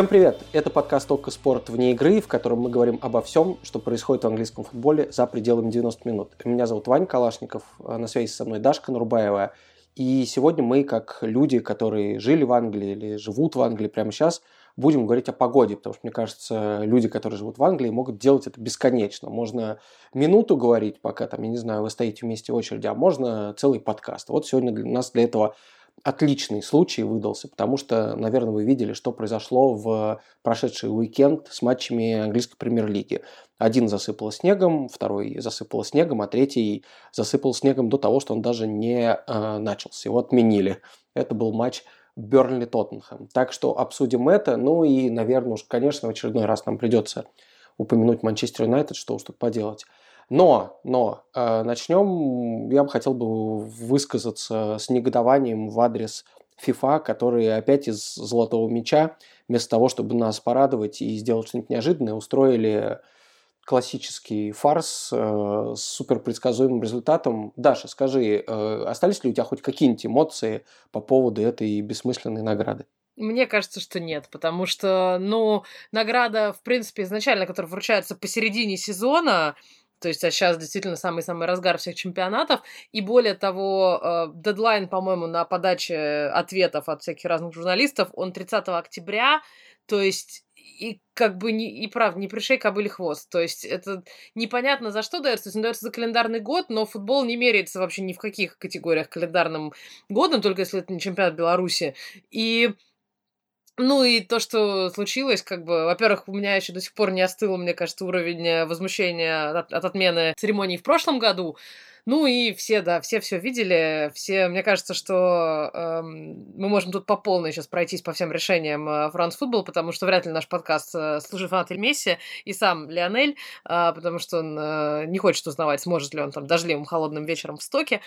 Всем привет! Это подкаст «Только спорт вне игры», в котором мы говорим обо всем, что происходит в английском футболе за пределами 90 минут. Меня зовут Вань Калашников, а на связи со мной Дашка Нарубаева. И сегодня мы, как люди, которые жили в Англии или живут в Англии прямо сейчас, будем говорить о погоде, потому что, мне кажется, люди, которые живут в Англии, могут делать это бесконечно. Можно минуту говорить, пока там, я не знаю, вы стоите вместе в очереди, а можно целый подкаст. Вот сегодня для нас для этого отличный случай выдался, потому что, наверное, вы видели, что произошло в прошедший уикенд с матчами английской премьер-лиги. Один засыпал снегом, второй засыпал снегом, а третий засыпал снегом до того, что он даже не э, начался. Его отменили. Это был матч Бернли Тоттенхэм. Так что обсудим это. Ну и, наверное, уж, конечно, в очередной раз нам придется упомянуть Манчестер Юнайтед, что уж тут поделать. Но, но, э, начнем, я бы хотел бы высказаться с негодованием в адрес FIFA, которые опять из золотого мяча, вместо того, чтобы нас порадовать и сделать что-нибудь неожиданное, устроили классический фарс э, с суперпредсказуемым результатом. Даша, скажи, э, остались ли у тебя хоть какие-нибудь эмоции по поводу этой бессмысленной награды? Мне кажется, что нет, потому что, ну, награда, в принципе, изначально, которая вручается посередине сезона, то есть, а сейчас действительно самый-самый разгар всех чемпионатов. И более того, э, дедлайн, по-моему, на подаче ответов от всяких разных журналистов, он 30 октября. То есть, и как бы не, и правда, не пришей кобыли хвост. То есть это непонятно за что дается. То есть он дается за календарный год, но футбол не меряется вообще ни в каких категориях календарным годом, только если это не чемпионат Беларуси. И ну и то, что случилось, как бы, во-первых, у меня еще до сих пор не остыл, мне кажется, уровень э, возмущения от, от отмены церемонии в прошлом году. Ну и все, да, все все видели, все, мне кажется, что эм, мы можем тут по полной сейчас пройтись по всем решениям э, Football, потому что вряд ли наш подкаст э, служит фанат Месси и сам Лионель, э, потому что он э, не хочет узнавать, сможет ли он там дождливым холодным вечером в стоке.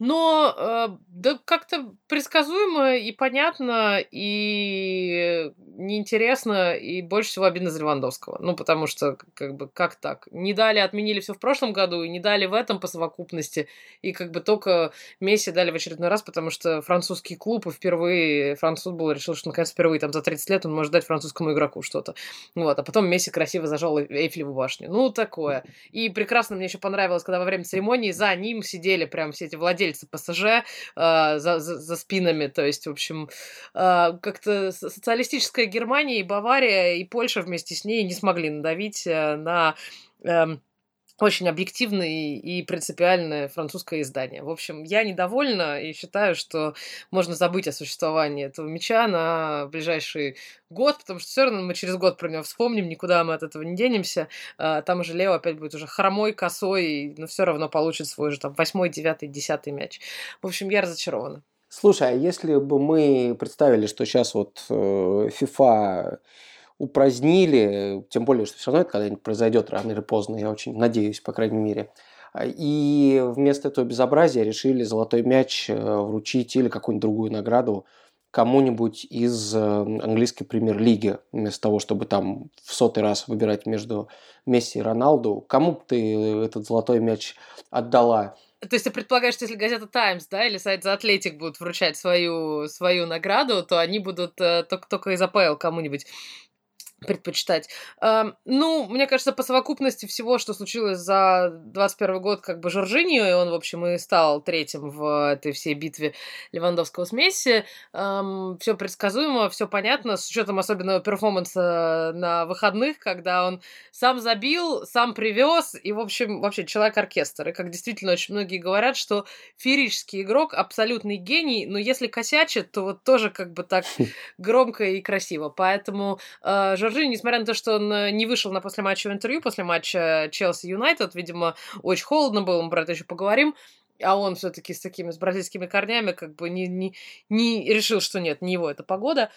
Но э, да как-то предсказуемо и понятно, и неинтересно, и больше всего обидно за Левандовского. Ну, потому что, как бы, как так? Не дали, отменили все в прошлом году, и не дали в этом по совокупности, и как бы только Месси дали в очередной раз, потому что французский клуб, и впервые француз был решил, что, наконец, впервые там за 30 лет он может дать французскому игроку что-то. Вот, а потом Месси красиво зажал Эйфелеву башню. Ну, такое. И прекрасно мне еще понравилось, когда во время церемонии за ним сидели прям все эти владельцы владельцы ПСЖ э, за, за, за спинами. То есть, в общем, э, как-то социалистическая Германия и Бавария и Польша вместе с ней не смогли надавить э, на... Э, очень объективное и принципиальное французское издание. В общем, я недовольна и считаю, что можно забыть о существовании этого меча на ближайший год, потому что все равно мы через год про него вспомним, никуда мы от этого не денемся. А, там уже Лео опять будет уже хромой, косой, но все равно получит свой же там восьмой, девятый, десятый мяч. В общем, я разочарована. Слушай, а если бы мы представили, что сейчас вот э, FIFA упразднили, тем более, что все равно это когда-нибудь произойдет рано или поздно, я очень надеюсь, по крайней мере. И вместо этого безобразия решили золотой мяч э, вручить или какую-нибудь другую награду кому-нибудь из э, английской премьер-лиги, вместо того, чтобы там в сотый раз выбирать между Месси и Роналду. Кому бы ты этот золотой мяч отдала? То есть ты предполагаешь, что если газета Times, да, или сайт The Athletic будут вручать свою, свою награду, то они будут э, только, только из АПЛ кому-нибудь предпочитать. Ну, мне кажется, по совокупности всего, что случилось за 21 год, как бы Жоржиньо, и он, в общем, и стал третьим в этой всей битве Левандовского с Месси, все предсказуемо, все понятно, с учетом особенного перформанса на выходных, когда он сам забил, сам привез, и, в общем, вообще человек-оркестр. И как действительно очень многие говорят, что феерический игрок, абсолютный гений, но если косячит, то вот тоже как бы так громко и красиво. Поэтому э, Жоржини, несмотря на то, что он э, не вышел на послематчевое интервью после матча Челси-Юнайтед, видимо, очень холодно было, мы про это еще поговорим, а он все-таки с такими с бразильскими корнями как бы не, не, не решил, что нет, не его эта погода.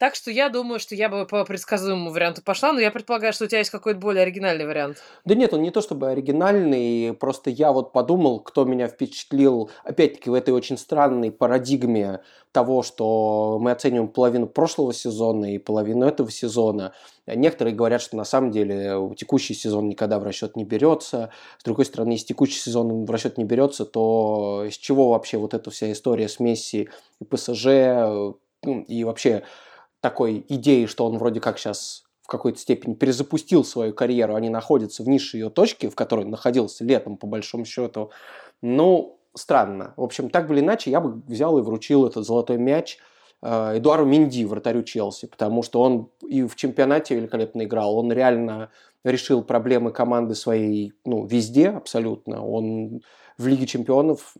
Так что я думаю, что я бы по предсказуемому варианту пошла, но я предполагаю, что у тебя есть какой-то более оригинальный вариант. Да нет, он не то чтобы оригинальный, просто я вот подумал, кто меня впечатлил, опять-таки, в этой очень странной парадигме того, что мы оцениваем половину прошлого сезона и половину этого сезона. Некоторые говорят, что на самом деле текущий сезон никогда в расчет не берется. С другой стороны, если текущий сезон в расчет не берется, то из чего вообще вот эта вся история с Месси и ПСЖ, ну, и вообще такой идеи, что он вроде как сейчас в какой-то степени перезапустил свою карьеру, они находятся в нише ее точки, в которой он находился летом, по большому счету. Ну, странно. В общем, так или иначе, я бы взял и вручил этот золотой мяч э, Эдуару Минди, вратарю Челси, потому что он и в чемпионате великолепно играл, он реально решил проблемы команды своей ну, везде абсолютно. Он в Лиге чемпионов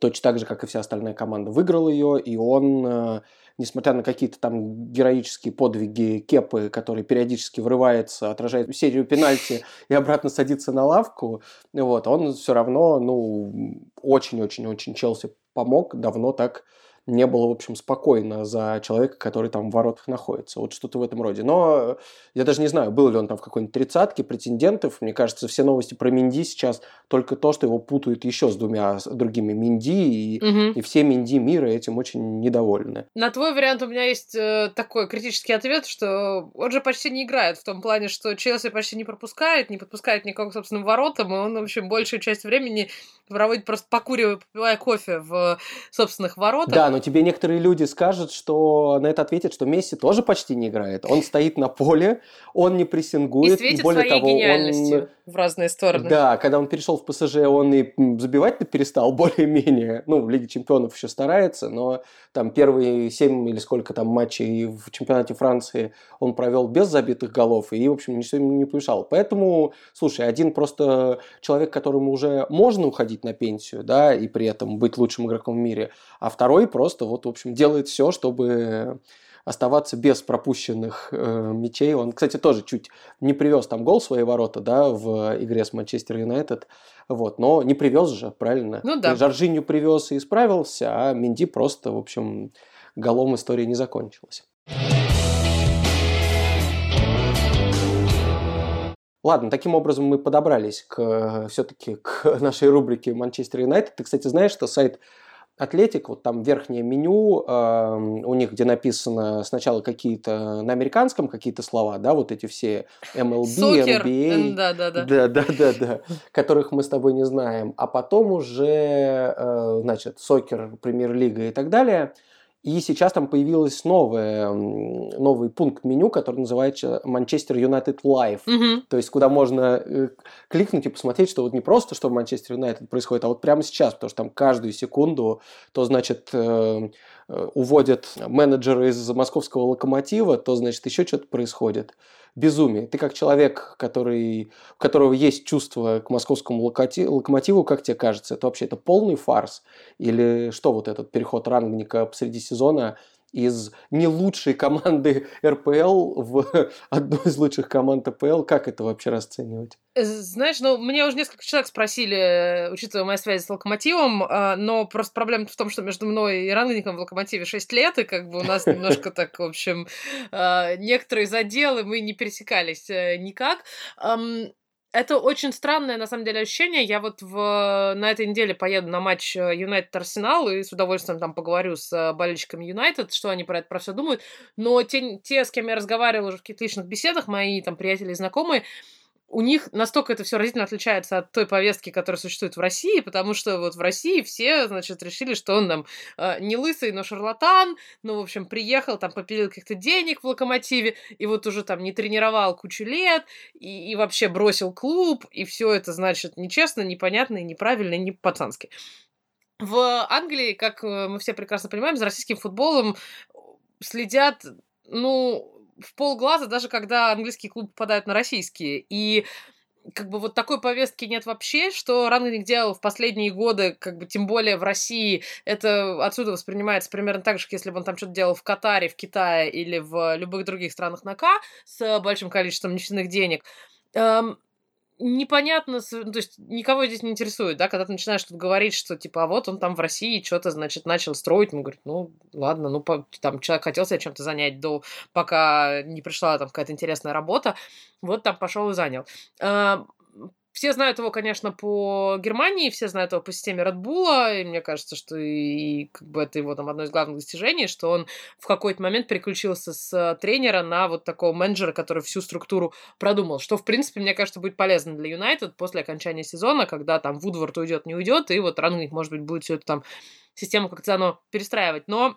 точно так же, как и вся остальная команда, выиграл ее, и он, э, несмотря на какие-то там героические подвиги Кепы, который периодически врывается, отражает серию пенальти и обратно садится на лавку, вот, он все равно, ну, очень-очень-очень Челси помог, давно так не было, в общем, спокойно за человека, который там в воротах находится. Вот что-то в этом роде. Но я даже не знаю, был ли он там в какой-нибудь тридцатке претендентов. Мне кажется, все новости про Минди сейчас только то, что его путают еще с двумя с другими Минди, и, угу. и все Минди мира этим очень недовольны. На твой вариант у меня есть э, такой критический ответ, что он же почти не играет в том плане, что Челси почти не пропускает, не подпускает никого к собственным воротам, и он, в общем, большую часть времени проводит просто покуривая, попивая кофе в собственных воротах. Да, но тебе некоторые люди скажут, что на это ответят, что Месси тоже почти не играет. Он стоит на поле, он не прессингует. И светит более своей того, гениальностью он... в разные стороны. Да, когда он перешел в ПСЖ, он и забивать-то перестал более-менее. Ну, в Лиге Чемпионов еще старается, но там первые семь или сколько там матчей в чемпионате Франции он провел без забитых голов и, в общем, ничего не помешал. Поэтому, слушай, один просто человек, которому уже можно уходить на пенсию, да, и при этом быть лучшим игроком в мире, а второй просто вот, в общем, делает все, чтобы оставаться без пропущенных э, мячей. Он, кстати, тоже чуть не привез там гол свои ворота, да, в игре с Манчестер Юнайтед. Вот, но не привез же, правильно? Ну да. Жоржиню привез и исправился, а Минди просто, в общем, голом истории не закончилась. Ладно, таким образом мы подобрались к все-таки к нашей рубрике Манчестер Юнайтед. Ты, кстати, знаешь, что сайт Атлетик, вот там верхнее меню, э, у них, где написано сначала какие-то на американском какие-то слова, да, вот эти все MLB, Сокер. NBA, да, да, да. да, да, да, да, которых мы с тобой не знаем, а потом уже, э, значит, сокер, премьер-лига и так далее – и сейчас там появилась новая, новый пункт меню, который называется Manchester United Live. Угу. То есть, куда можно э, кликнуть и посмотреть, что вот не просто, что в Манчестер Юнайтед происходит, а вот прямо сейчас, потому что там каждую секунду, то, значит, э, э, уводят менеджеры из московского локомотива, то, значит, еще что-то происходит безумие. Ты как человек, который, у которого есть чувство к московскому локомотиву, как тебе кажется, это вообще это полный фарс? Или что вот этот переход рангника посреди сезона из не лучшей команды РПЛ в одну из лучших команд АПЛ. Как это вообще расценивать? Э, знаешь, ну, мне уже несколько человек спросили, учитывая мои связи с Локомотивом, а, но просто проблема в том, что между мной и Рангником в Локомотиве 6 лет, и как бы у нас немножко так, в общем, некоторые заделы, мы не пересекались э, никак. Это очень странное, на самом деле, ощущение. Я вот в, на этой неделе поеду на матч Юнайтед Арсенал и с удовольствием там поговорю с болельщиками Юнайтед, что они про это про все думают. Но те, те, с кем я разговаривала уже в каких-то личных беседах, мои там приятели и знакомые, у них настолько это все разительно отличается от той повестки, которая существует в России, потому что вот в России все, значит, решили, что он там э, не лысый, но шарлатан, ну, в общем, приехал, там, попилил каких-то денег в локомотиве, и вот уже там не тренировал кучу лет, и, и вообще бросил клуб, и все это, значит, нечестно, непонятно, и неправильно, и не пацански. В Англии, как э, мы все прекрасно понимаем, за российским футболом следят, ну, в полглаза, даже когда английские клубы попадают на российские. И как бы вот такой повестки нет вообще, что Рангник делал в последние годы, как бы тем более в России, это отсюда воспринимается примерно так же, как если бы он там что-то делал в Катаре, в Китае или в любых других странах на К с большим количеством нефтяных денег. Эм, непонятно, ну, то есть никого здесь не интересует, да, когда ты начинаешь тут говорить, что типа, а вот он там в России что-то, значит, начал строить, он говорит, ну, ладно, ну, по, там человек хотел себя чем-то занять до, пока не пришла там какая-то интересная работа, вот там пошел и занял. А, все знают его, конечно, по Германии, все знают его по системе Red Bull, и мне кажется, что и, как бы это его там одно из главных достижений, что он в какой-то момент переключился с тренера на вот такого менеджера, который всю структуру продумал, что, в принципе, мне кажется, будет полезно для Юнайтед после окончания сезона, когда там Вудворд уйдет, не уйдет, и вот Рангник, может быть, будет всю эту там систему как-то заново перестраивать. Но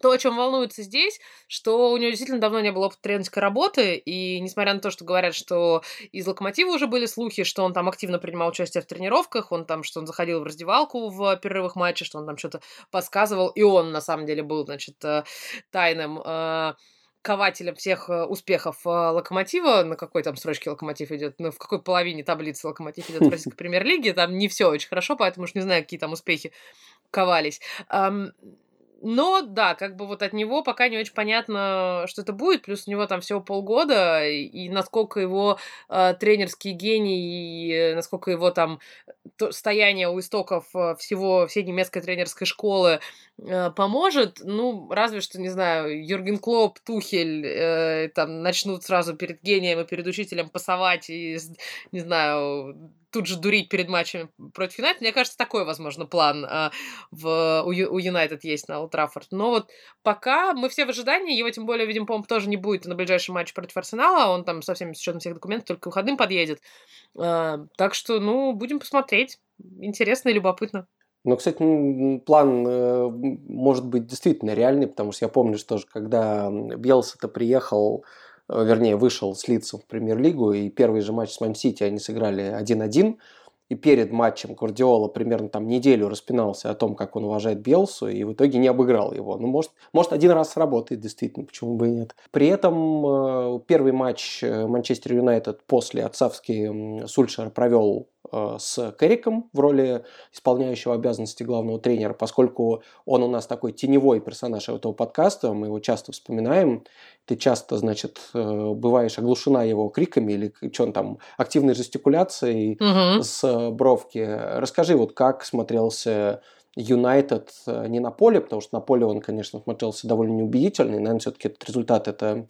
то, о чем волнуется здесь, что у него действительно давно не было тренерской работы, и несмотря на то, что говорят, что из «Локомотива» уже были слухи, что он там активно принимал участие в тренировках, он там, что он заходил в раздевалку в перерывах матча, что он там что-то подсказывал, и он, на самом деле, был, значит, э, тайным э, кователем всех э, успехов Локомотива, на какой там строчке Локомотив идет, ну, в какой половине таблицы Локомотив идет в российской премьер-лиге, там не все очень хорошо, поэтому уж не знаю, какие там успехи ковались. Но да, как бы вот от него пока не очень понятно, что это будет. Плюс у него там всего полгода, и, насколько его э, тренерский гений, и э, насколько его там то, стояние у истоков э, всего всей немецкой тренерской школы э, поможет. Ну, разве что, не знаю, Юрген Клоп, Тухель э, там начнут сразу перед гением и перед учителем пасовать и, не знаю, тут же дурить перед матчами против Юнайтед. Мне кажется, такой, возможно, план а, в, у, у Юнайтед есть на Олд Но вот пока мы все в ожидании, его тем более, видим, по-моему, тоже не будет на ближайший матч против Арсенала. Он там совсем с учетом всех документов только выходным подъедет. А, так что, ну, будем посмотреть. Интересно и любопытно. Ну, кстати, план э, может быть действительно реальный, потому что я помню, что когда Белс-то приехал Э, вернее, вышел с Лицом в премьер-лигу, и первый же матч с Ман-Сити они сыграли 1-1, и перед матчем Гвардиола примерно там неделю распинался о том, как он уважает Белсу, и в итоге не обыграл его. Ну, может, может один раз сработает, действительно, почему бы и нет. При этом э, первый матч э, Манчестер Юнайтед после отцовски Сульшер провел с Керриком в роли исполняющего обязанности главного тренера, поскольку он у нас такой теневой персонаж этого подкаста, мы его часто вспоминаем, ты часто, значит, э, бываешь оглушена его криками или что он там, активной жестикуляцией угу. с бровки. Расскажи, вот как смотрелся Юнайтед э, не на поле, потому что на поле он, конечно, смотрелся довольно неубедительный. Наверное, все-таки этот результат – это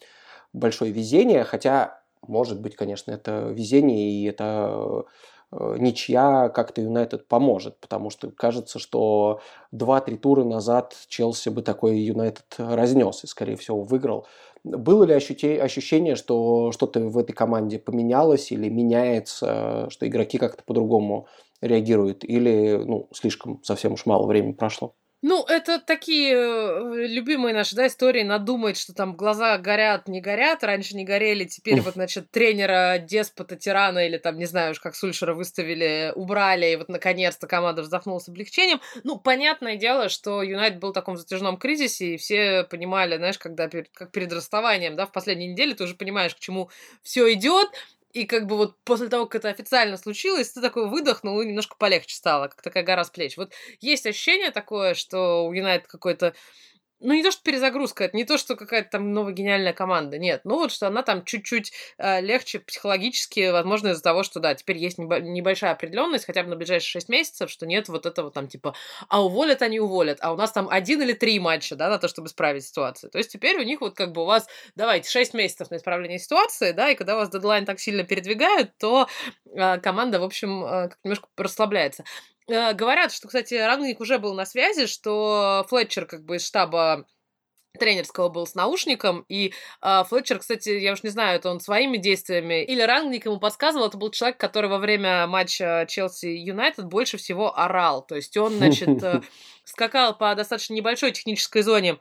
большое везение, хотя, может быть, конечно, это везение и это э, ничья как-то Юнайтед поможет, потому что кажется, что 2-3 тура назад Челси бы такой Юнайтед разнес и, скорее всего, выиграл. Было ли ощущение, что что-то в этой команде поменялось или меняется, что игроки как-то по-другому реагируют, или ну, слишком совсем уж мало времени прошло? Ну, это такие э, любимые наши, да, истории. Надумать, что там глаза горят, не горят. Раньше не горели, теперь вот, значит, тренера, деспота, тирана или там, не знаю уж, как Сульшера выставили, убрали, и вот, наконец-то, команда вздохнула с облегчением. Ну, понятное дело, что Юнайт был в таком затяжном кризисе, и все понимали, знаешь, когда, как перед расставанием, да, в последней неделе ты уже понимаешь, к чему все идет, и как бы вот после того, как это официально случилось, ты такой выдохнул, и немножко полегче стало, как такая гора с плеч. Вот есть ощущение такое, что у Юнайт какой-то ну, не то, что перезагрузка, это не то, что какая-то там новая гениальная команда, нет. Ну, вот что она там чуть-чуть э, легче психологически, возможно, из-за того, что, да, теперь есть небо- небольшая определенность, хотя бы на ближайшие 6 месяцев, что нет вот этого там, типа, а уволят они уволят, а у нас там один или три матча, да, на то, чтобы исправить ситуацию. То есть теперь у них вот как бы у вас, давайте, 6 месяцев на исправление ситуации, да, и когда у вас дедлайн так сильно передвигают, то э, команда, в общем, э, немножко расслабляется. Э, говорят, что, кстати, Рангник уже был на связи, что Флетчер как бы из штаба тренерского был с наушником, и э, Флетчер, кстати, я уж не знаю, это он своими действиями или Рангник ему подсказывал, это был человек, который во время матча Челси-Юнайтед больше всего орал, то есть он, значит, э, скакал по достаточно небольшой технической зоне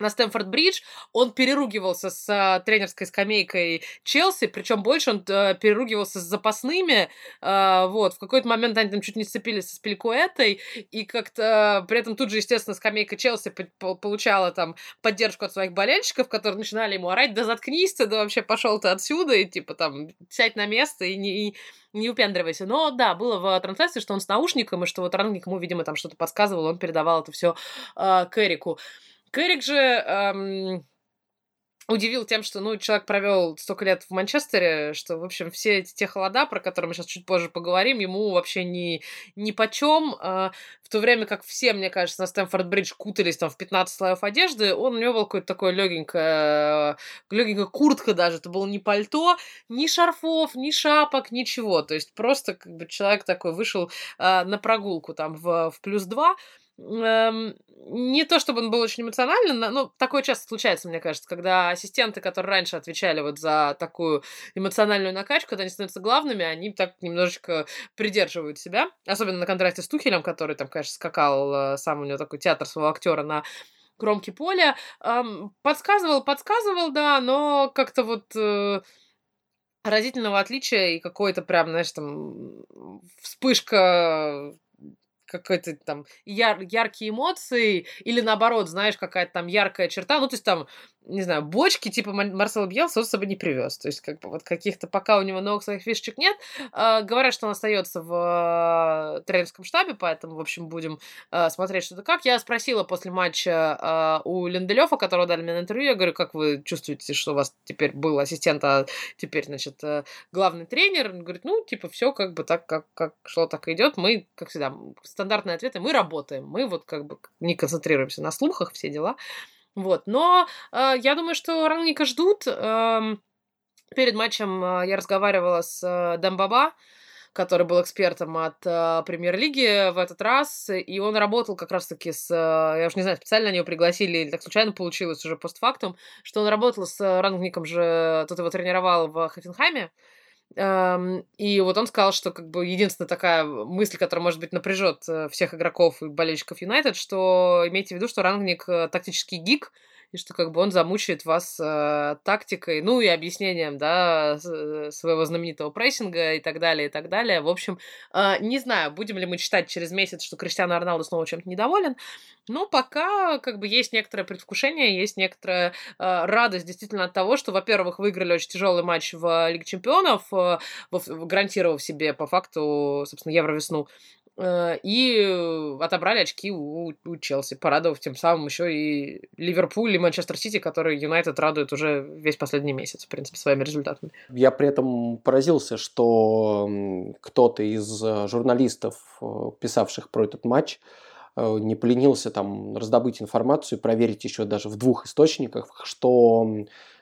на Стэнфорд-Бридж, он переругивался с а, тренерской скамейкой Челси, причем больше он а, переругивался с запасными, а, вот, в какой-то момент они там чуть не сцепились с Пелькуэтой, и как-то при этом тут же, естественно, скамейка Челси получала там поддержку от своих болельщиков, которые начинали ему орать, да заткнись ты, да вообще пошел ты отсюда, и типа там сядь на место и не, и не упендривайся. Но да, было в трансляции, что он с наушником, и что вот Рангник ему, видимо, там что-то подсказывал, он передавал это все э, Кэрику. Кэрик же эм, удивил тем, что, ну, человек провел столько лет в Манчестере, что, в общем, все эти те холода, про которые мы сейчас чуть позже поговорим, ему вообще ни, ни почем. Э, в то время как все, мне кажется, на Стэнфорд-Бридж кутались там в 15 слоев одежды, он у него был какой-то такой легенькая, легенькая куртка даже, это было не пальто, ни шарфов, ни шапок, ничего. То есть просто как бы человек такой вышел э, на прогулку там в, в плюс два, не то чтобы он был очень эмоциональным, но такое часто случается, мне кажется, когда ассистенты, которые раньше отвечали вот за такую эмоциональную накачку, когда они становятся главными, они так немножечко придерживают себя, особенно на контрасте с Тухелем, который там, конечно, скакал, э, сам у него такой театр своего актера на кромки поля. Эм, подсказывал, подсказывал, да, но как-то вот э, разительного отличия и какой-то прям, знаешь, там вспышка какой-то там яр, яркие эмоции, или наоборот, знаешь, какая-то там яркая черта, ну, то есть там не знаю, бочки типа Марсела Бьелса он с собой не привез. То есть, как бы вот каких-то пока у него новых своих фишечек нет. Э, говорят, что он остается в э, тренерском штабе, поэтому, в общем, будем э, смотреть, что-то как. Я спросила после матча э, у Линделёфа, которого дали мне на интервью, я говорю, как вы чувствуете, что у вас теперь был ассистент, а теперь, значит, э, главный тренер? Он говорит, ну, типа, все как бы так, как, как шло, так и идет. Мы, как всегда, стандартные ответы, мы работаем. Мы вот как бы не концентрируемся на слухах, все дела. Вот. Но э, я думаю, что Рангника ждут. Э, перед матчем э, я разговаривала с э, Дамбаба, который был экспертом от э, премьер-лиги в этот раз, и он работал как раз-таки с, э, я уж не знаю, специально они его пригласили или так случайно получилось уже постфактум, что он работал с Рангником же, тот его тренировал в Хофенхайме, и вот он сказал, что как бы единственная такая мысль, которая, может быть, напряжет э, всех игроков и болельщиков Юнайтед, что имейте в виду, что Рангник э, тактический гик, и что как бы он замучает вас э, тактикой, ну и объяснением, да, э, своего знаменитого прессинга и так далее, и так далее. В общем, э, не знаю, будем ли мы читать через месяц, что Криштиану Роналду снова чем-то недоволен, но пока как бы есть некоторое предвкушение, есть некоторая э, радость действительно от того, что, во-первых, выиграли очень тяжелый матч в Лиге Чемпионов, э, гарантировав себе по факту, собственно, Евровесну, и отобрали очки у, у Челси, порадовав тем самым еще и Ливерпуль и Манчестер Сити, которые Юнайтед радует уже весь последний месяц, в принципе, своими результатами. Я при этом поразился, что кто-то из э, журналистов, э, писавших про этот матч, не поленился там раздобыть информацию, проверить еще даже в двух источниках, что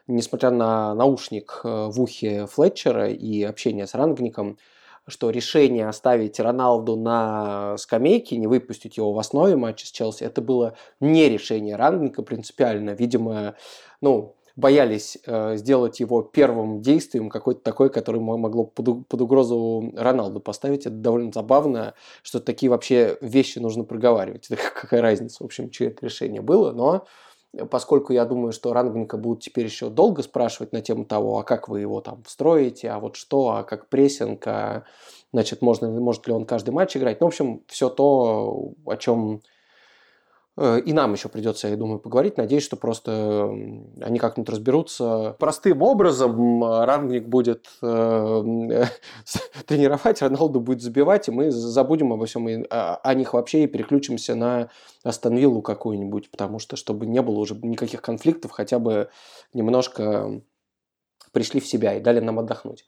несмотря на наушник в ухе Флетчера и общение с Рангником, что решение оставить Роналду на скамейке, не выпустить его в основе матча с Челси, это было не решение Рангника принципиально. Видимо, ну, боялись э, сделать его первым действием какой-то такой, который могло под, под угрозу Роналду поставить. Это довольно забавно, что такие вообще вещи нужно проговаривать. Какая разница, в общем, чье это решение было, но поскольку я думаю, что Рангника будут теперь еще долго спрашивать на тему того, а как вы его там встроите, а вот что, а как прессинг, а, значит, можно, может ли он каждый матч играть. Ну, в общем, все то, о чем и нам еще придется, я думаю, поговорить. Надеюсь, что просто они как-нибудь разберутся. Простым образом Рангник будет э, тренировать, Роналду будет забивать, и мы забудем обо всем и, о, о них вообще и переключимся на Астон какую-нибудь, потому что, чтобы не было уже никаких конфликтов, хотя бы немножко пришли в себя и дали нам отдохнуть.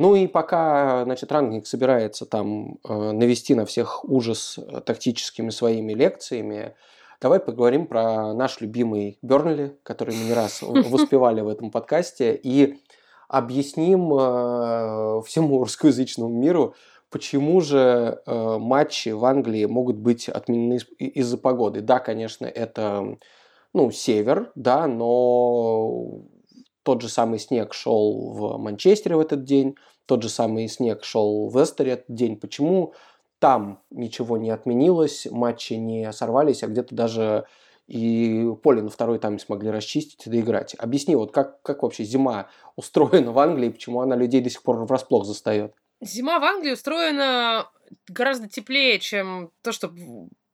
Ну и пока, значит, Рангник собирается там э, навести на всех ужас э, тактическими своими лекциями, давай поговорим про наш любимый Бернли, который мы не раз воспевали в этом подкасте, и объясним э, всему русскоязычному миру, почему же матчи в Англии могут быть отменены из-за погоды. Да, конечно, это ну, север, да, но тот же самый снег шел в Манчестере в этот день, тот же самый снег шел в Эстере день. Почему там ничего не отменилось, матчи не сорвались, а где-то даже и поле на второй там смогли расчистить и доиграть. Объясни, вот как, как вообще зима устроена в Англии, почему она людей до сих пор врасплох застает? Зима в Англии устроена гораздо теплее, чем то, что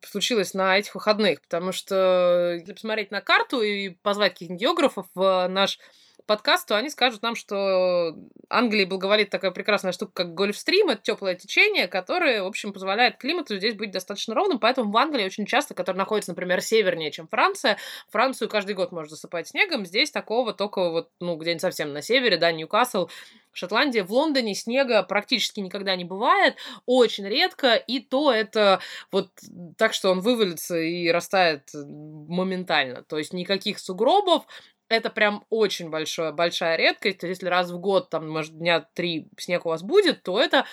случилось на этих выходных, потому что если посмотреть на карту и позвать каких-нибудь географов в наш подкасту, они скажут нам, что Англии благоволит такая прекрасная штука, как гольфстрим, это теплое течение, которое, в общем, позволяет климату здесь быть достаточно ровным, поэтому в Англии очень часто, которая находится, например, севернее, чем Франция, Францию каждый год можно засыпать снегом, здесь такого только вот, ну, где-нибудь совсем на севере, да, Ньюкасл, Шотландия, в Лондоне снега практически никогда не бывает, очень редко, и то это вот так, что он вывалится и растает моментально. То есть никаких сугробов, это прям очень большое, большая редкость. Если раз в год, там, может, дня три снег у вас будет, то это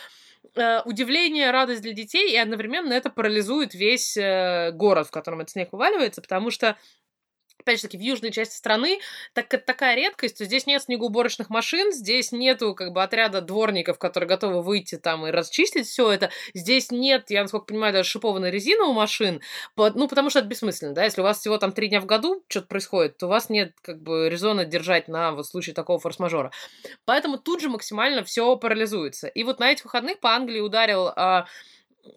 э, удивление, радость для детей, и одновременно это парализует весь э, город, в котором этот снег вываливается, потому что опять же таки, в южной части страны, так такая редкость, то здесь нет снегоуборочных машин, здесь нету как бы отряда дворников, которые готовы выйти там и расчистить все это. Здесь нет, я насколько понимаю, даже шипованной резины у машин, ну, потому что это бессмысленно, да, если у вас всего там три дня в году что-то происходит, то у вас нет как бы резона держать на вот случае такого форс-мажора. Поэтому тут же максимально все парализуется. И вот на этих выходных по Англии ударил а,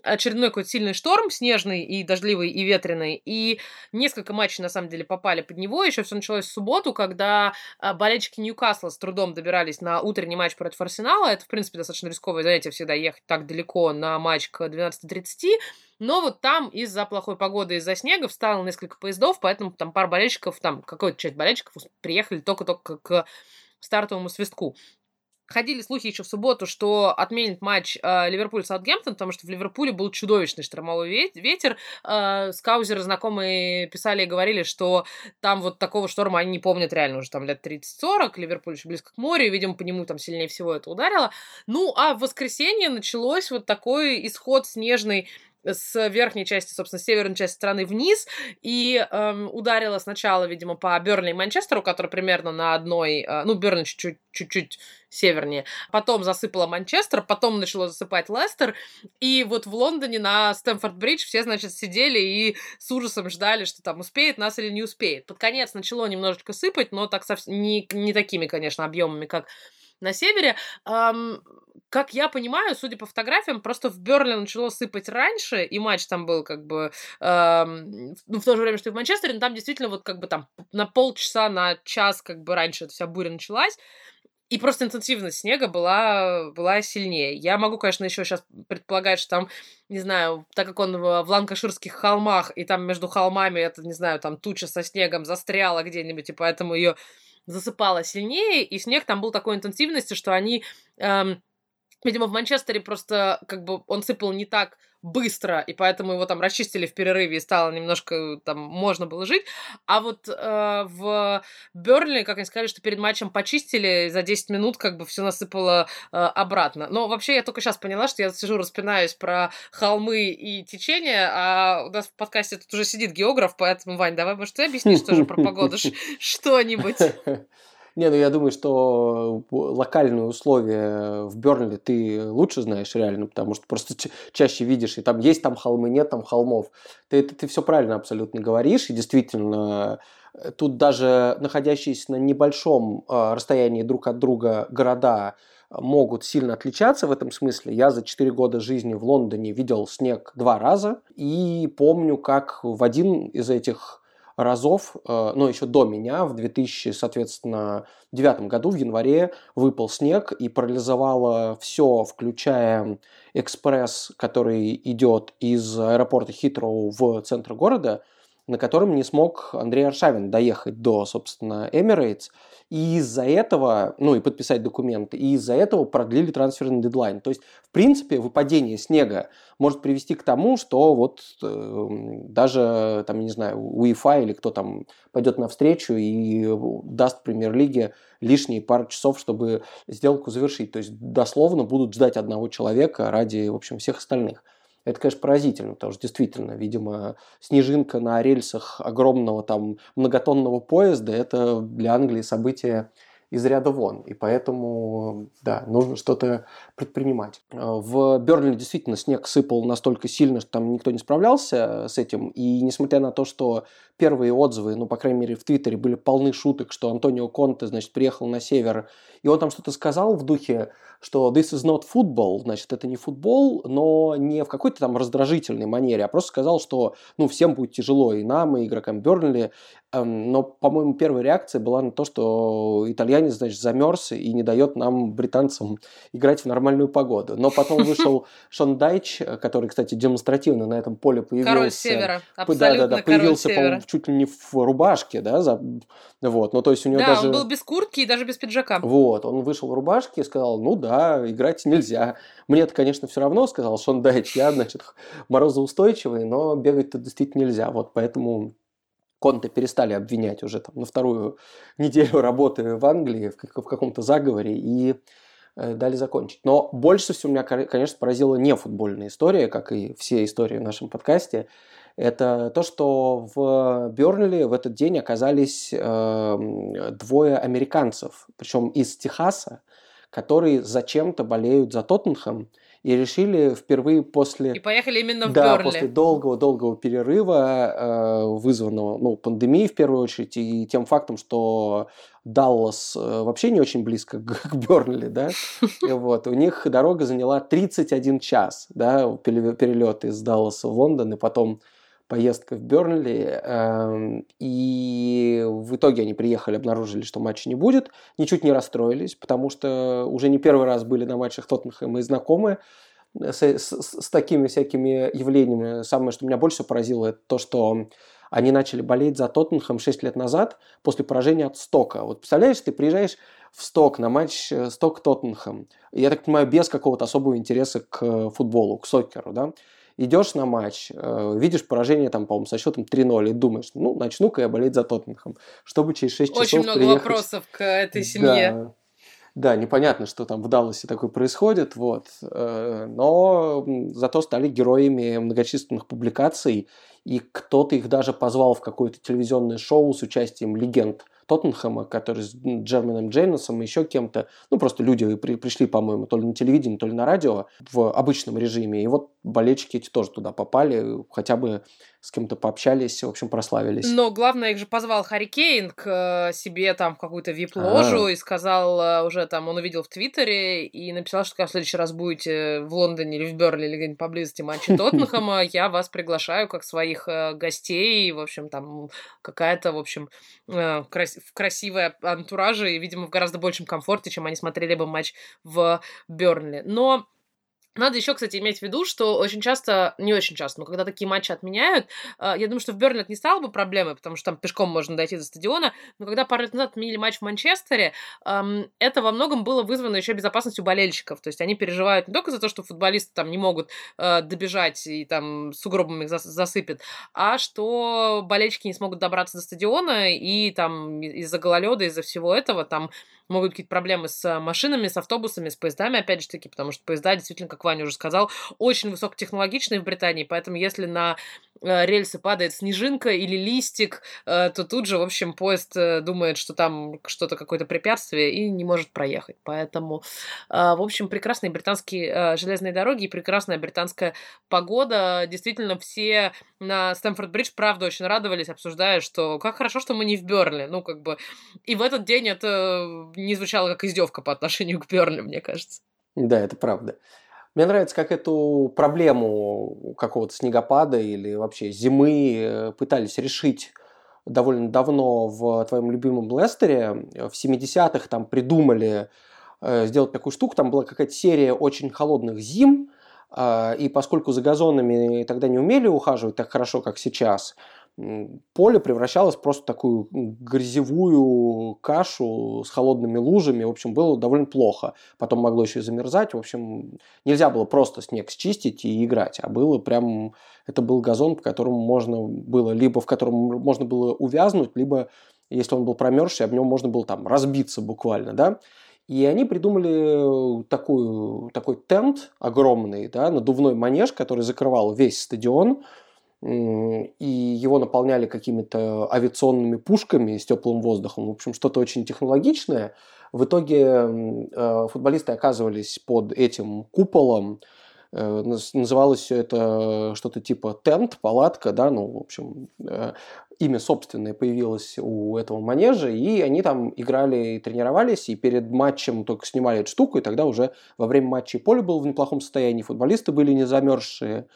очередной какой-то сильный шторм, снежный и дождливый и ветреный, и несколько матчей, на самом деле, попали под него. Еще все началось в субботу, когда а, болельщики Ньюкасла с трудом добирались на утренний матч против Арсенала. Это, в принципе, достаточно рисковое занятие всегда ехать так далеко на матч к 12.30. Но вот там из-за плохой погоды, из-за снега встало несколько поездов, поэтому там пара болельщиков, там какая-то часть болельщиков приехали только-только к стартовому свистку. Ходили слухи еще в субботу, что отменит матч э, Ливерпуль-Саутгемптон, потому что в Ливерпуле был чудовищный штормовой ветер. Э, скаузеры знакомые писали и говорили, что там вот такого шторма они не помнят реально уже там лет 30-40. Ливерпуль еще близко к морю, и, видимо, по нему там сильнее всего это ударило. Ну, а в воскресенье началось вот такой исход снежный с верхней части, собственно, северной части страны вниз и эм, ударила сначала, видимо, по Бернли и Манчестеру, который примерно на одной, э, ну, Бернли чуть-чуть, севернее. Потом засыпала Манчестер, потом начало засыпать Лестер. И вот в Лондоне на Стэнфорд-Бридж все, значит, сидели и с ужасом ждали, что там успеет нас или не успеет. Под конец начало немножечко сыпать, но так совсем не, не такими, конечно, объемами, как на севере. Эм, как я понимаю, судя по фотографиям, просто в Берли начало сыпать раньше, и матч там был как бы эм, ну, в то же время, что и в Манчестере, но там действительно вот как бы там на полчаса, на час как бы раньше эта вся буря началась. И просто интенсивность снега была, была сильнее. Я могу, конечно, еще сейчас предполагать, что там, не знаю, так как он в Ланкаширских холмах, и там между холмами это, не знаю, там туча со снегом застряла где-нибудь, и поэтому ее засыпало сильнее, и снег там был такой интенсивности, что они... Эм, Видимо, в Манчестере просто как бы он сыпал не так быстро, и поэтому его там расчистили в перерыве и стало немножко там можно было жить. А вот э, в Бернли, как они сказали, что перед матчем почистили, за 10 минут как бы все насыпало э, обратно. Но вообще я только сейчас поняла, что я сижу, распинаюсь про холмы и течения, а у нас в подкасте тут уже сидит географ, поэтому, Вань, давай, может, ты объяснишь тоже про погоду что-нибудь? Не, ну я думаю, что локальные условия в Бернли ты лучше знаешь реально, потому что просто чаще видишь, и там есть там холмы, нет там холмов. Ты, ты, ты все правильно абсолютно говоришь, и действительно э, тут даже находящиеся на небольшом э, расстоянии друг от друга города могут сильно отличаться в этом смысле. Я за 4 года жизни в Лондоне видел снег два раза, и помню, как в один из этих разов, э, ну, еще до меня, в 2000, соответственно, девятом году, в январе, выпал снег и парализовало все, включая экспресс, который идет из аэропорта Хитроу в центр города, на котором не смог Андрей Аршавин доехать до, собственно, Эмирейтс. И из-за этого, ну и подписать документы, и из-за этого продлили трансферный дедлайн. То есть, в принципе, выпадение снега может привести к тому, что вот э, даже, там, не знаю, УЕФА или кто там пойдет навстречу и даст премьер-лиге лишние пару часов, чтобы сделку завершить. То есть, дословно будут ждать одного человека ради, в общем, всех остальных. Это, конечно, поразительно, потому что действительно, видимо, снежинка на рельсах огромного там многотонного поезда – это для Англии событие из ряда вон. И поэтому, да, нужно что-то предпринимать. В Берли действительно снег сыпал настолько сильно, что там никто не справлялся с этим. И несмотря на то, что первые отзывы, ну, по крайней мере, в Твиттере были полны шуток, что Антонио Конте, значит, приехал на север, и он там что-то сказал в духе, что this is not football, значит, это не футбол, но не в какой-то там раздражительной манере, а просто сказал, что, ну, всем будет тяжело, и нам, и игрокам Бернли, эм, но, по-моему, первая реакция была на то, что итальянец, значит, замерз и не дает нам, британцам, играть в нормальную погоду. Но потом вышел Шон Дайч, который, кстати, демонстративно на этом поле появился. Король Севера, абсолютно да, да, да, появился, по-моему, чуть ли не в рубашке, да, за... вот, ну, то есть у него да, даже... он был без куртки и даже без пиджака. Вот, он вышел в рубашке и сказал, ну да, играть нельзя. мне это, конечно, все равно, сказал Шон Дайч, я, значит, морозоустойчивый, но бегать-то действительно нельзя, вот, поэтому Конте перестали обвинять уже там на вторую неделю работы в Англии в, в каком-то заговоре и э, дали закончить. Но больше всего меня, конечно, поразила не футбольная история, как и все истории в нашем подкасте. это то, что в Бернли в этот день оказались э, двое американцев, причем из Техаса, которые зачем-то болеют за Тоттенхэм и решили впервые после... И поехали именно в да, Бернли. после долгого-долгого перерыва, э, вызванного ну, пандемией в первую очередь, и тем фактом, что Даллас э, вообще не очень близко к, к Бернли, да, вот, у них дорога заняла 31 час, да, перелет из Далласа в Лондон, и потом поездка в Бернли, э, и в итоге они приехали, обнаружили, что матча не будет, ничуть не расстроились, потому что уже не первый раз были на матчах Тоттенхэма и знакомы с, с, с такими всякими явлениями. Самое, что меня больше поразило, это то, что они начали болеть за Тоттенхэм 6 лет назад после поражения от Стока. Вот представляешь, ты приезжаешь в Сток на матч э, Сток-Тоттенхэм. Я так понимаю, без какого-то особого интереса к футболу, к сокеру, да? Идешь на матч, э, видишь поражение там, по-моему, со счетом 3-0 и думаешь, ну, начну-ка я болеть за Тоттенхэм, чтобы через 6 часов Очень много приехать... вопросов к этой семье. Да. Да, непонятно, что там в Далласе такое происходит, вот. Э, но зато стали героями многочисленных публикаций, и кто-то их даже позвал в какое-то телевизионное шоу с участием легенд – Тоттенхэма, который с Джерменом Джейносом и еще кем-то, ну, просто люди при, пришли, по-моему, то ли на телевидении, то ли на радио в обычном режиме, и вот болельщики эти тоже туда попали, хотя бы с кем-то пообщались, в общем, прославились. Но главное, их же позвал Харри Кейн к э, себе там в какую-то вип-ложу А. и сказал э, уже там, он увидел в Твиттере и написал, что когда в следующий раз будете в Лондоне или в Берли или где-нибудь поблизости матча Тоттенхэма, я вас приглашаю как своих э, гостей, в общем, там какая-то, в общем, крас- в красивой антураже и, видимо, в гораздо большем комфорте, чем они смотрели бы матч в Бернли. Но надо еще, кстати, иметь в виду, что очень часто, не очень часто, но когда такие матчи отменяют, э, я думаю, что в Бернли это не стало бы проблемой, потому что там пешком можно дойти до стадиона, но когда пару лет назад отменили матч в Манчестере, это во многом было вызвано еще безопасностью болельщиков, то есть они переживают не только за то, что футболисты там не могут э, добежать и там сугробами их зас- засыпят, а что болельщики не смогут добраться до стадиона и там из-за гололеда, из-за всего этого там могут какие-то проблемы с машинами, с автобусами, с поездами, опять же таки, потому что поезда действительно, как Ваня уже сказал, очень высокотехнологичные в Британии, поэтому если на рельсы падает снежинка или листик, э, то тут же, в общем, поезд э, думает, что там что-то, какое-то препятствие и не может проехать. Поэтому, э, в общем, прекрасные британские э, железные дороги и прекрасная британская погода. Действительно, все на Стэнфорд-Бридж, правда, очень радовались, обсуждая, что как хорошо, что мы не в Берли. Ну, как бы... И в этот день это не звучало как издевка по отношению к Берли, мне кажется. Да, это правда. Мне нравится, как эту проблему какого-то снегопада или вообще зимы э, пытались решить довольно давно в твоем любимом Лестере. В 70-х там придумали э, сделать такую штуку. Там была какая-то серия очень холодных зим, э, и поскольку за газонами тогда не умели ухаживать так хорошо, как сейчас, поле превращалось просто в такую грязевую кашу с холодными лужами. В общем, было довольно плохо. Потом могло еще и замерзать. В общем, нельзя было просто снег счистить и играть, а было прям... Это был газон, по которому можно было... Либо в котором можно было увязнуть, либо, если он был промерзший, об него можно было там разбиться буквально, да. И они придумали такую, такой тент огромный, да, надувной манеж, который закрывал весь стадион, и его наполняли какими-то авиационными пушками с теплым воздухом. В общем, что-то очень технологичное. В итоге э, футболисты оказывались под этим куполом. Э, называлось все это что-то типа тент, палатка, да, ну, в общем, э, имя собственное появилось у этого манежа, и они там играли и тренировались, и перед матчем только снимали эту штуку, и тогда уже во время матча поле было в неплохом состоянии, футболисты были не замерзшие,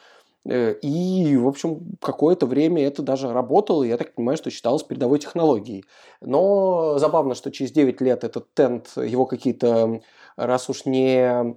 и, в общем, какое-то время это даже работало, я так понимаю, что считалось передовой технологией. Но забавно, что через 9 лет этот тент, его какие-то, раз уж не,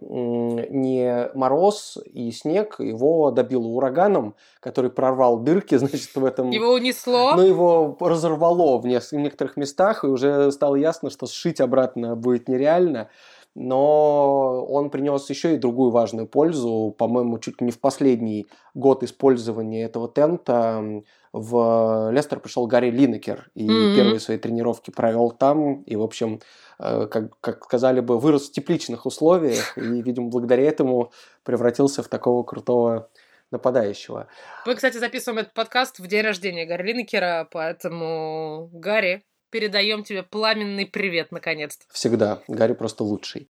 не мороз и снег, его добило ураганом, который прорвал дырки, значит, в этом... Его унесло? Ну, его разорвало в некоторых местах, и уже стало ясно, что сшить обратно будет нереально но он принес еще и другую важную пользу. По-моему, чуть ли не в последний год использования этого тента в Лестер пришел Гарри Линекер и mm-hmm. первые свои тренировки провел там. И, в общем, как, как сказали бы, вырос в тепличных условиях. И, видимо, благодаря этому превратился в такого крутого нападающего. Мы, кстати, записываем этот подкаст в день рождения Гарри Линнекера, поэтому, Гарри, передаем тебе пламенный привет, наконец-то. Всегда. Гарри просто лучший.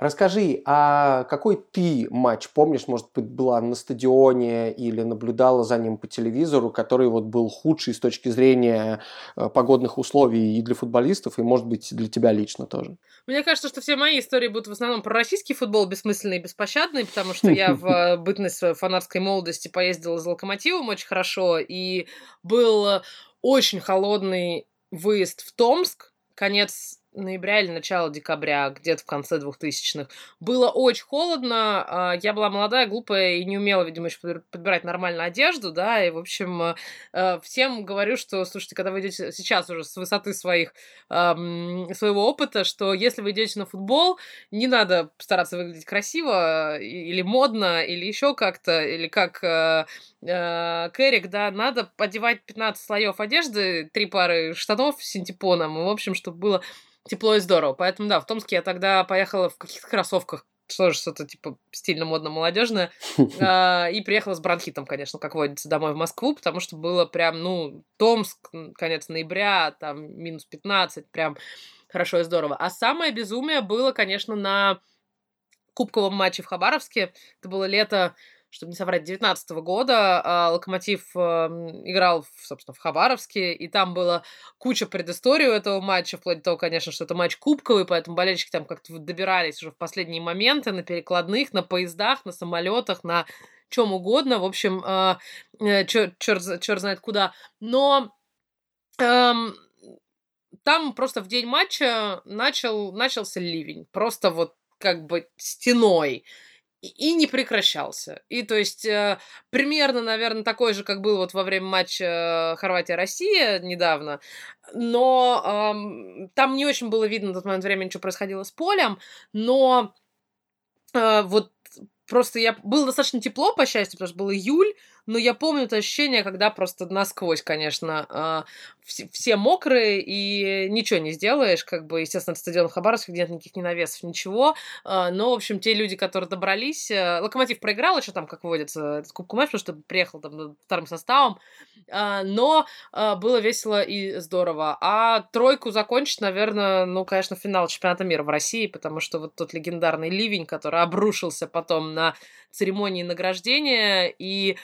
Расскажи, а какой ты матч помнишь, может быть, была на стадионе или наблюдала за ним по телевизору, который вот был худший с точки зрения э, погодных условий и для футболистов, и, может быть, для тебя лично тоже? Мне кажется, что все мои истории будут в основном про российский футбол, бессмысленный и беспощадный, потому что я в э, бытность своей фанатской молодости поездила за «Локомотивом» очень хорошо, и был очень холодный выезд в Томск, конец ноября или начало декабря, где-то в конце 2000-х. Было очень холодно, а, я была молодая, глупая и не умела, видимо, еще подбирать нормальную одежду, да, и, в общем, э, э, всем говорю, что, слушайте, когда вы идете сейчас уже с высоты своих, своего опыта, что если вы идете на футбол, не надо стараться выглядеть красиво или модно, или еще как-то, или как э, Кэрик, да, надо одевать 15 слоев одежды, три пары штанов с синтепоном, в общем, чтобы было тепло и здорово. Поэтому, да, в Томске я тогда поехала в каких-то кроссовках, тоже что-то типа стильно, модно, молодежное. А, и приехала с бронхитом, конечно, как водится, домой в Москву, потому что было прям, ну, Томск, конец ноября, там минус 15, прям хорошо и здорово. А самое безумие было, конечно, на кубковом матче в Хабаровске. Это было лето чтобы не соврать, 19 года а, Локомотив эм, играл, собственно, в Хабаровске, и там была куча предыстории у этого матча, вплоть до того, конечно, что это матч кубковый, поэтому болельщики там как-то добирались уже в последние моменты на перекладных, на поездах, на самолетах, на чем угодно, в общем, черт, черт знает куда. Но эм, там просто в день матча начал, начался ливень, просто вот как бы стеной и не прекращался. И то есть э, примерно, наверное, такой же, как был вот во время матча Хорватия-Россия недавно, но э, там не очень было видно на тот момент времени, что происходило с полем, но э, вот просто я... Было достаточно тепло, по счастью, потому что был июль, но я помню это ощущение, когда просто насквозь, конечно, а, все, мокрые и ничего не сделаешь, как бы, естественно, стадион Хабаровск, где нет никаких ни навесов, ничего, а, но, в общем, те люди, которые добрались, э, Локомотив проиграл еще там, как водится, этот кубку матч, потому что приехал там вторым составом, а, но было весело и здорово. А тройку закончить, наверное, ну, конечно, финал чемпионата мира в России, потому что вот тот легендарный ливень, который обрушился потом на церемонии награждения, и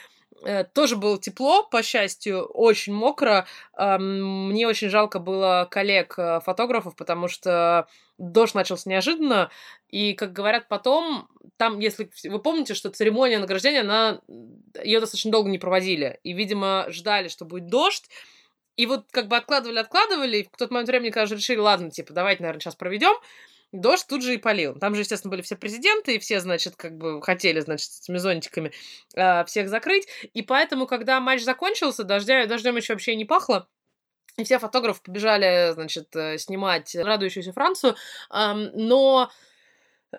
тоже было тепло, по счастью, очень мокро. Мне очень жалко было коллег-фотографов, э, потому что дождь начался неожиданно, и, как говорят потом, там, если вы помните, что церемония награждения, она ее достаточно долго не проводили, и, видимо, ждали, что будет дождь, и вот как бы откладывали, откладывали, и в тот момент времени, когда решили, ладно, типа, давайте, наверное, сейчас проведем, дождь тут же и полил. Там же, естественно, были все президенты, и все, значит, как бы хотели, значит, с этими зонтиками э, всех закрыть. И поэтому, когда матч закончился, дождя, дождем еще вообще не пахло. И все фотографы побежали, значит, э, снимать радующуюся Францию. Эм, но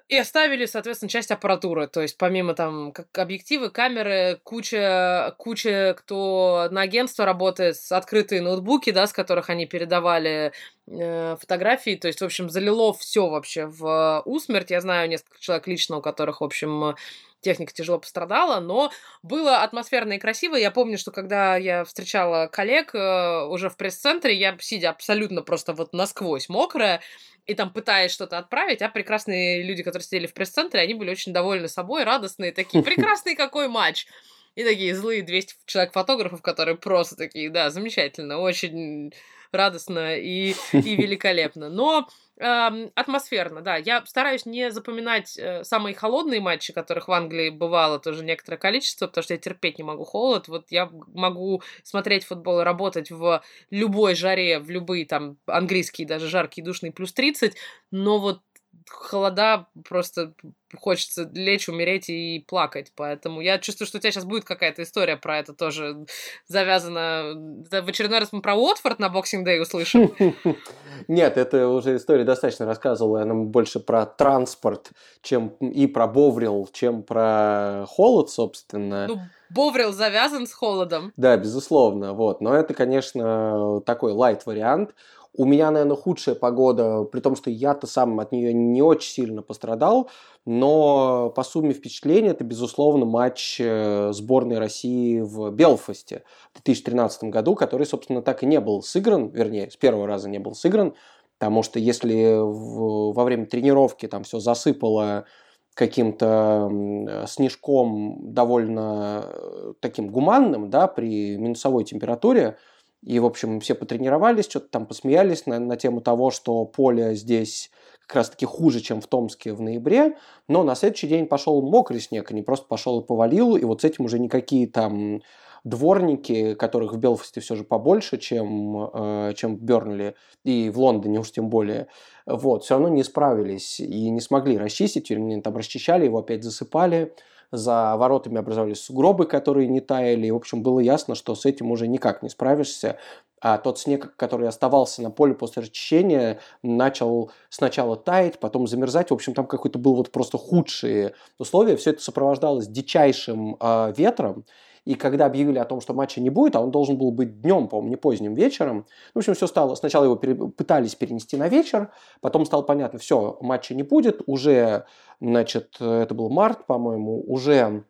и оставили, соответственно, часть аппаратуры. То есть, помимо там как объективы, камеры, куча, куча кто на агентство работает, с открытые ноутбуки, да, с которых они передавали э, фотографии. То есть, в общем, залило все вообще в усмерть. Я знаю несколько человек лично, у которых, в общем, техника тяжело пострадала, но было атмосферно и красиво. Я помню, что когда я встречала коллег э, уже в пресс-центре, я, сидя абсолютно просто вот насквозь мокрая, и там пытаясь что-то отправить, а прекрасные люди, которые сидели в пресс-центре, они были очень довольны собой, радостные, такие, прекрасный какой матч! И такие злые 200 человек фотографов, которые просто такие, да, замечательно, очень радостно и, и великолепно. Но э, атмосферно, да. Я стараюсь не запоминать э, самые холодные матчи, которых в Англии бывало тоже некоторое количество, потому что я терпеть не могу холод. Вот я могу смотреть футбол и работать в любой жаре, в любые там английские, даже жаркие, душные, плюс 30, но вот холода просто хочется лечь, умереть и плакать. Поэтому я чувствую, что у тебя сейчас будет какая-то история про это тоже завязана. В очередной раз мы про Уотфорд на Boxing Day услышим. Нет, это уже история достаточно рассказывала. Она больше про транспорт, чем и про Боврил, чем про холод, собственно. Ну, Bovril завязан с холодом. Да, безусловно. Вот. Но это, конечно, такой light вариант. У меня, наверное, худшая погода, при том, что я-то сам от нее не очень сильно пострадал, но по сумме впечатлений это, безусловно, матч э, сборной России в Белфасте в 2013 году, который, собственно, так и не был сыгран, вернее, с первого раза не был сыгран, потому что если в, во время тренировки там все засыпало каким-то снежком довольно э, таким гуманным, да, при минусовой температуре, и, в общем, все потренировались, что-то там посмеялись на, на тему того, что поле здесь как раз-таки хуже, чем в Томске в ноябре, но на следующий день пошел мокрый снег, а не просто пошел и повалил, и вот с этим уже никакие там дворники, которых в Белфасте все же побольше, чем, э, чем в Бернли, и в Лондоне уж тем более, вот, все равно не справились и не смогли расчистить, вернее, там расчищали, его опять засыпали, за воротами образовались сугробы, которые не таяли. И, в общем, было ясно, что с этим уже никак не справишься. А тот снег, который оставался на поле после расчищения, начал сначала таять, потом замерзать. В общем, там какой-то был вот просто худшие условия. Все это сопровождалось дичайшим э, ветром. И когда объявили о том, что матча не будет, а он должен был быть днем, по-моему, не поздним вечером, в общем, все стало, сначала его пере, пытались перенести на вечер, потом стало понятно, все, матча не будет, уже, значит, это был март, по-моему, уже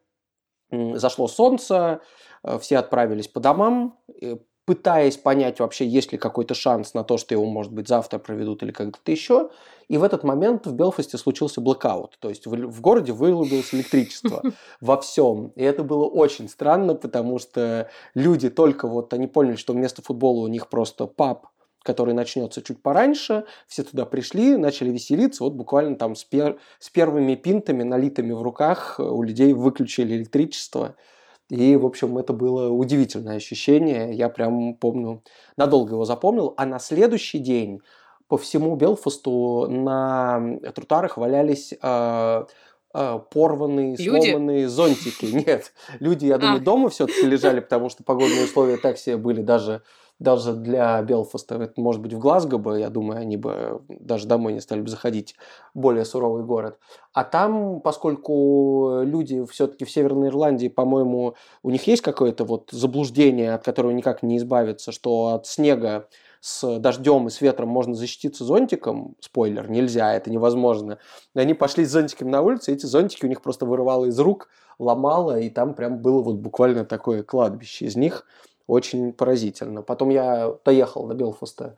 зашло солнце, э, все отправились по домам, пытаясь понять вообще, есть ли какой-то шанс на то, что его, может быть, завтра проведут или когда-то еще. И в этот момент в Белфасте случился блокаут. То есть в, в городе вырубилось электричество во всем. И это было очень странно, потому что люди только вот, они поняли, что вместо футбола у них просто паб, который начнется чуть пораньше, все туда пришли, начали веселиться, вот буквально там с, пер, с первыми пинтами, налитыми в руках, у людей выключили электричество. И, в общем, это было удивительное ощущение. Я прям помню, надолго его запомнил. А на следующий день по всему Белфасту на тротуарах валялись э, э, порванные, люди? сломанные зонтики. Нет, люди, я думаю, а. дома все-таки лежали, потому что погодные условия так себе были даже даже для Белфаста, это может быть в Глазго бы, я думаю, они бы даже домой не стали бы заходить, более суровый город. А там, поскольку люди все-таки в Северной Ирландии, по-моему, у них есть какое-то вот заблуждение, от которого никак не избавиться, что от снега с дождем и с ветром можно защититься зонтиком, спойлер, нельзя, это невозможно. Они пошли с зонтиками на улицу, и эти зонтики у них просто вырывало из рук, ломало, и там прям было вот буквально такое кладбище из них очень поразительно. Потом я доехал до Белфаста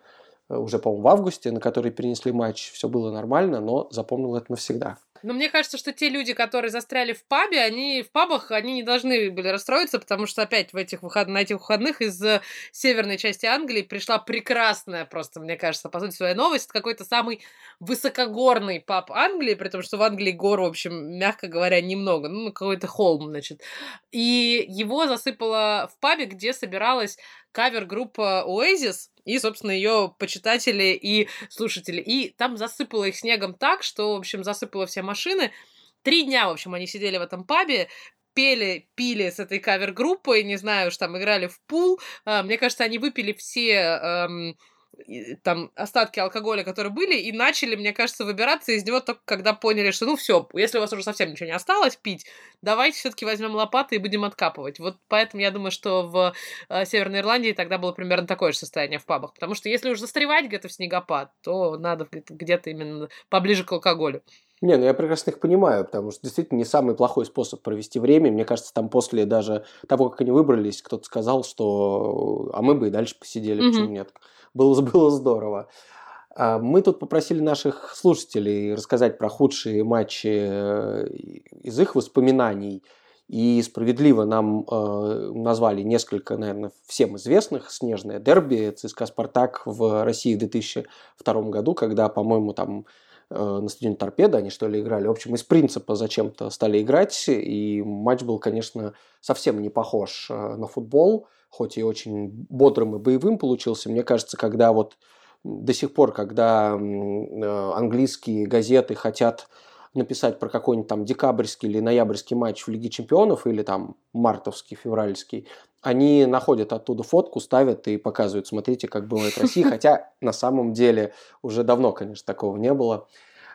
э, уже, по-моему, в августе, на который перенесли матч. Все было нормально, но запомнил это навсегда. Но мне кажется, что те люди, которые застряли в пабе, они в пабах, они не должны были расстроиться, потому что опять в этих выход... на этих выходных из э, северной части Англии пришла прекрасная просто, мне кажется, по сути, своя новость. Какой-то самый высокогорный паб Англии, при том, что в Англии гор, в общем, мягко говоря, немного. Ну, какой-то холм, значит. И его засыпало в пабе, где собиралась кавер-группа Oasis, и, собственно, ее почитатели и слушатели. И там засыпало их снегом так, что, в общем, засыпало все машины. Три дня, в общем, они сидели в этом пабе, пели, пили с этой кавер-группой, не знаю, уж там играли в пул. А, мне кажется, они выпили все эм, там остатки алкоголя, которые были, и начали, мне кажется, выбираться из него только когда поняли, что ну все, если у вас уже совсем ничего не осталось пить, давайте все-таки возьмем лопаты и будем откапывать. Вот поэтому я думаю, что в э, Северной Ирландии тогда было примерно такое же состояние в пабах. Потому что если уже застревать где-то в снегопад, то надо где-то именно поближе к алкоголю. Не, ну я прекрасно их понимаю, потому что действительно не самый плохой способ провести время. Мне кажется, там после даже того, как они выбрались, кто-то сказал, что а мы бы и дальше посидели, mm-hmm. почему нет было, было здорово. А, мы тут попросили наших слушателей рассказать про худшие матчи э, из их воспоминаний. И справедливо нам э, назвали несколько, наверное, всем известных. Снежное дерби ЦСКА «Спартак» в России в 2002 году, когда, по-моему, там э, на стадионе Торпеда они что ли играли. В общем, из принципа зачем-то стали играть. И матч был, конечно, совсем не похож э, на футбол хоть и очень бодрым и боевым получился, мне кажется, когда вот до сих пор, когда э, английские газеты хотят написать про какой-нибудь там декабрьский или ноябрьский матч в Лиге Чемпионов или там мартовский, февральский, они находят оттуда фотку, ставят и показывают, смотрите, как бывает России, хотя на самом деле уже давно, конечно, такого не было.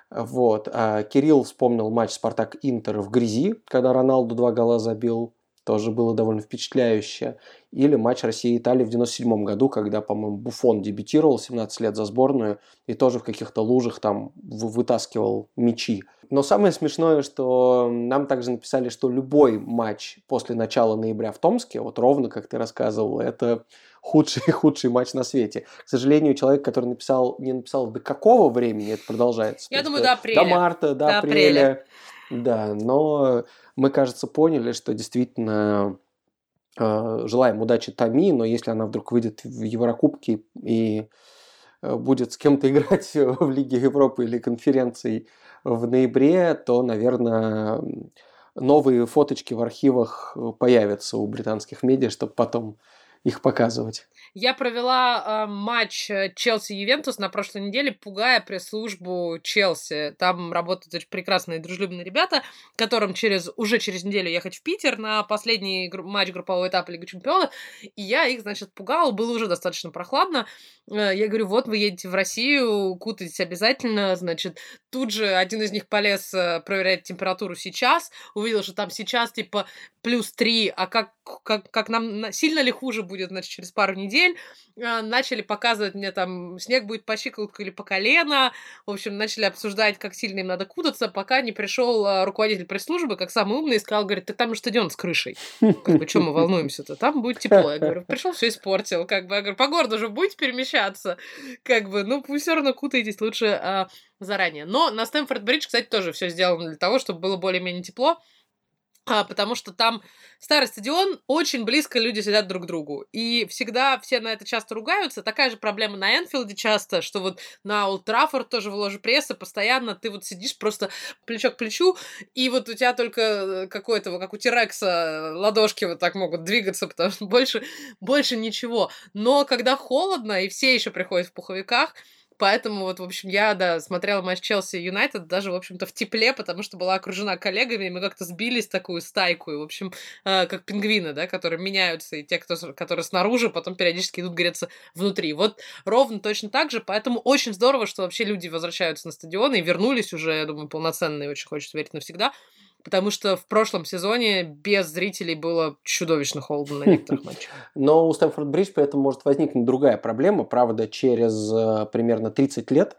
Вот. А Кирилл вспомнил матч Спартак-Интер в грязи, когда Роналду два гола забил тоже было довольно впечатляюще. Или матч России-Италии в 97 году, когда, по-моему, Буфон дебютировал 17 лет за сборную и тоже в каких-то лужах там вытаскивал мячи. Но самое смешное, что нам также написали, что любой матч после начала ноября в Томске, вот ровно как ты рассказывал, это худший худший матч на свете. К сожалению, человек, который написал, не написал до какого времени это продолжается. Я думаю, до апреля. До марта, до, до апреля. апреля. Да, но мы, кажется, поняли, что действительно э, желаем удачи Тами, но если она вдруг выйдет в Еврокубке и э, будет с кем-то играть в Лиге Европы или конференции в ноябре, то, наверное, новые фоточки в архивах появятся у британских медиа, чтобы потом их показывать. Я провела э, матч э, Челси-Ювентус на прошлой неделе, пугая пресс-службу Челси. Там работают очень прекрасные дружелюбные ребята, которым через, уже через неделю ехать в Питер на последний гру- матч группового этапа Лиги Чемпионов. И я их, значит, пугала, было уже достаточно прохладно. Э, я говорю, вот вы едете в Россию, кутайтесь обязательно. Значит, тут же один из них полез э, проверять температуру сейчас, увидел, что там сейчас типа плюс 3, а как, как, как нам, сильно ли хуже будет, значит, через пару недель. А, начали показывать мне там, снег будет по щиколотку или по колено. В общем, начали обсуждать, как сильно им надо кутаться, пока не пришел а, руководитель пресс-службы, как самый умный, и сказал, говорит, ты там же стадион с крышей. Как бы, что мы волнуемся-то? Там будет тепло. Я говорю, пришел, все испортил. Как бы, я говорю, по городу же будете перемещаться? Как бы, ну, пусть все равно кутайтесь лучше а, заранее. Но на Стэнфорд-Бридж, кстати, тоже все сделано для того, чтобы было более-менее тепло потому что там старый стадион, очень близко люди сидят друг к другу. И всегда все на это часто ругаются. Такая же проблема на Энфилде часто, что вот на Олд тоже в ложе прессы постоянно ты вот сидишь просто плечо к плечу, и вот у тебя только э, какой-то, как у Тирекса, ладошки вот так могут двигаться, потому что больше, больше ничего. Но когда холодно, и все еще приходят в пуховиках, Поэтому вот, в общем, я, да, смотрела матч Челси Юнайтед даже, в общем-то, в тепле, потому что была окружена коллегами, и мы как-то сбились такую стайку, и, в общем, э, как пингвины, да, которые меняются, и те, кто, которые снаружи, потом периодически идут греться внутри. Вот ровно точно так же, поэтому очень здорово, что вообще люди возвращаются на стадионы и вернулись уже, я думаю, полноценные, очень хочется верить навсегда потому что в прошлом сезоне без зрителей было чудовищно холодно на некоторых матчах. Но у Стэнфорд Бридж поэтому может возникнуть другая проблема, правда, через э, примерно 30 лет.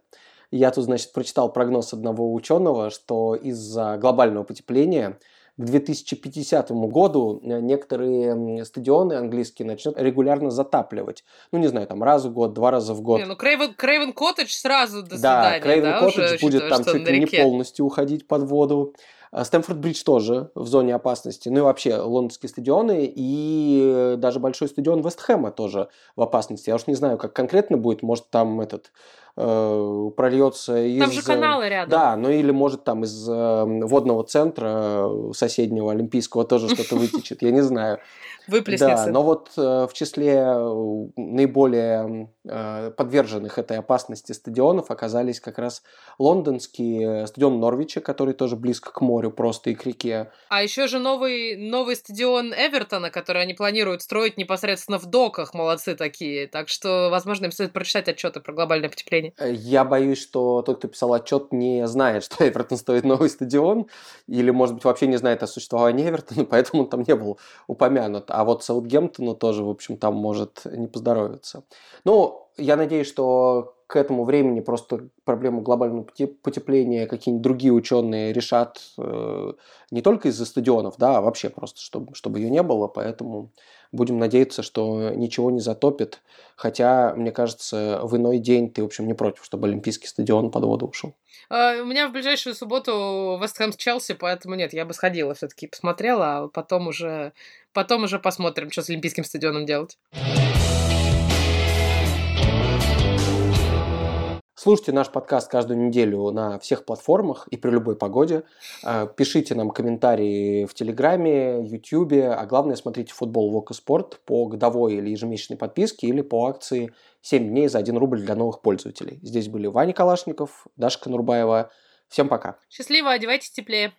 Я тут, значит, прочитал прогноз одного ученого, что из-за глобального потепления к 2050 году э, некоторые стадионы английские начнут регулярно затапливать. Ну, не знаю, там раз в год, два раза в год. Не, ну, Крейвен, Крейвен Коттедж сразу до свидания. Да, Крейвен Коттедж будет там чуть ли не полностью уходить под воду. А Стэнфорд Бридж тоже в зоне опасности. Ну и вообще лондонские стадионы и даже большой стадион Вестхэма тоже в опасности. Я уж не знаю, как конкретно будет. Может, там этот э, прольется из... Там же каналы рядом. Да, ну или может там из э, водного центра соседнего Олимпийского тоже что-то вытечет. Я не знаю выплеснется. Да, но вот э, в числе э, наиболее э, подверженных этой опасности стадионов оказались как раз лондонский стадион Норвича, который тоже близко к морю просто и к реке. А еще же новый, новый стадион Эвертона, который они планируют строить непосредственно в доках, молодцы такие. Так что, возможно, им стоит прочитать отчеты про глобальное потепление. Я боюсь, что тот, кто писал отчет, не знает, что Эвертон стоит новый стадион, или, может быть, вообще не знает о существовании Эвертона, поэтому он там не был упомянут. А вот Саутгемптону тоже, в общем, там может не поздоровиться. Ну, я надеюсь, что к этому времени просто проблему глобального потепления какие-нибудь другие ученые решат э, не только из-за стадионов, да, а вообще просто, чтобы, чтобы ее не было. Поэтому будем надеяться, что ничего не затопит. Хотя, мне кажется, в иной день ты, в общем, не против, чтобы Олимпийский стадион под воду ушел. Uh, у меня в ближайшую субботу Вест Хэм с Челси, поэтому нет, я бы сходила все-таки, посмотрела, а потом уже, потом уже посмотрим, что с Олимпийским стадионом делать. Слушайте наш подкаст каждую неделю на всех платформах и при любой погоде. А, пишите нам комментарии в Телеграме, Ютьюбе, а главное смотрите футбол Вока Спорт по годовой или ежемесячной подписке или по акции 7 дней за 1 рубль для новых пользователей. Здесь были Ваня Калашников, Даша Конурбаева. Всем пока. Счастливо, одевайтесь теплее.